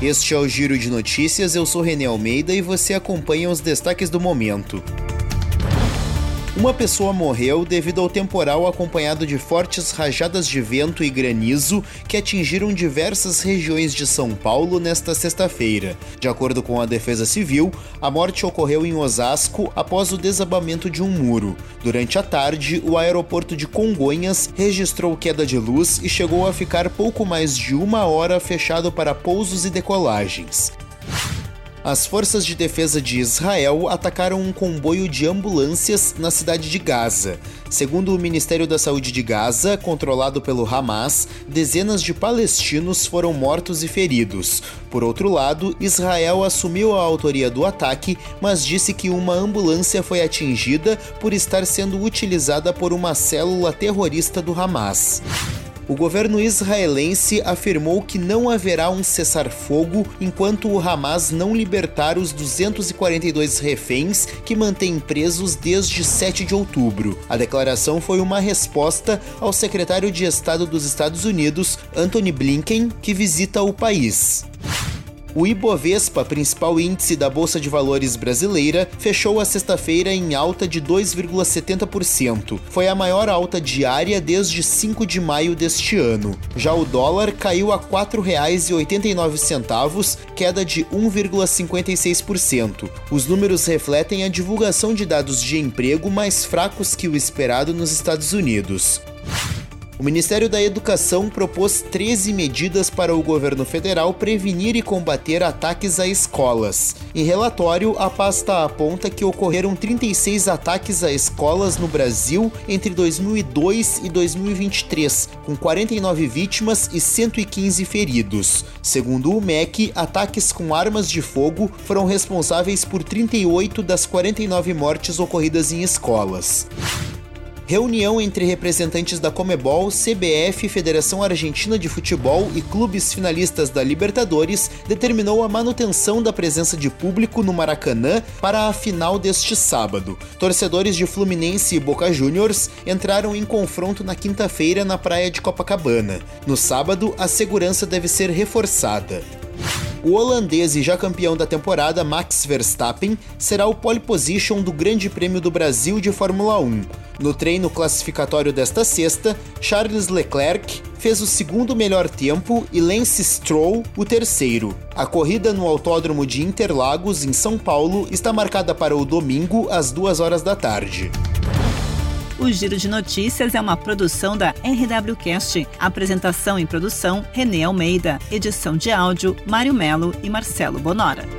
Este é o Giro de Notícias, eu sou René Almeida e você acompanha os destaques do momento. Uma pessoa morreu devido ao temporal acompanhado de fortes rajadas de vento e granizo que atingiram diversas regiões de São Paulo nesta sexta-feira. De acordo com a Defesa Civil, a morte ocorreu em Osasco após o desabamento de um muro. Durante a tarde, o aeroporto de Congonhas registrou queda de luz e chegou a ficar pouco mais de uma hora fechado para pousos e decolagens as forças de defesa de Israel atacaram um comboio de ambulâncias na cidade de Gaza. Segundo o Ministério da Saúde de Gaza, controlado pelo Hamas, dezenas de palestinos foram mortos e feridos. Por outro lado, Israel assumiu a autoria do ataque, mas disse que uma ambulância foi atingida por estar sendo utilizada por uma célula terrorista do Hamas o governo israelense afirmou que não haverá um cessar-fogo enquanto o Hamas não libertar os 242 reféns que mantém presos desde 7 de outubro. A declaração foi uma resposta ao secretário de Estado dos Estados Unidos, Anthony Blinken, que visita o país. O Ibovespa, principal índice da Bolsa de Valores brasileira, fechou a sexta-feira em alta de 2,70%. Foi a maior alta diária desde 5 de maio deste ano. Já o dólar caiu a R$ 4,89, queda de 1,56%. Os números refletem a divulgação de dados de emprego mais fracos que o esperado nos Estados Unidos. O Ministério da Educação propôs 13 medidas para o governo federal prevenir e combater ataques a escolas. Em relatório, a pasta aponta que ocorreram 36 ataques a escolas no Brasil entre 2002 e 2023, com 49 vítimas e 115 feridos. Segundo o MEC, ataques com armas de fogo foram responsáveis por 38 das 49 mortes ocorridas em escolas. Reunião entre representantes da Comebol, CBF, Federação Argentina de Futebol e clubes finalistas da Libertadores determinou a manutenção da presença de público no Maracanã para a final deste sábado. Torcedores de Fluminense e Boca Juniors entraram em confronto na quinta-feira na praia de Copacabana. No sábado, a segurança deve ser reforçada. O holandês e já campeão da temporada Max Verstappen será o pole position do Grande Prêmio do Brasil de Fórmula 1. No treino classificatório desta sexta, Charles Leclerc fez o segundo melhor tempo e Lance Stroll o terceiro. A corrida no Autódromo de Interlagos, em São Paulo, está marcada para o domingo às duas horas da tarde. O Giro de Notícias é uma produção da RWCast. Apresentação e produção: Renê Almeida. Edição de áudio: Mário Melo e Marcelo Bonora.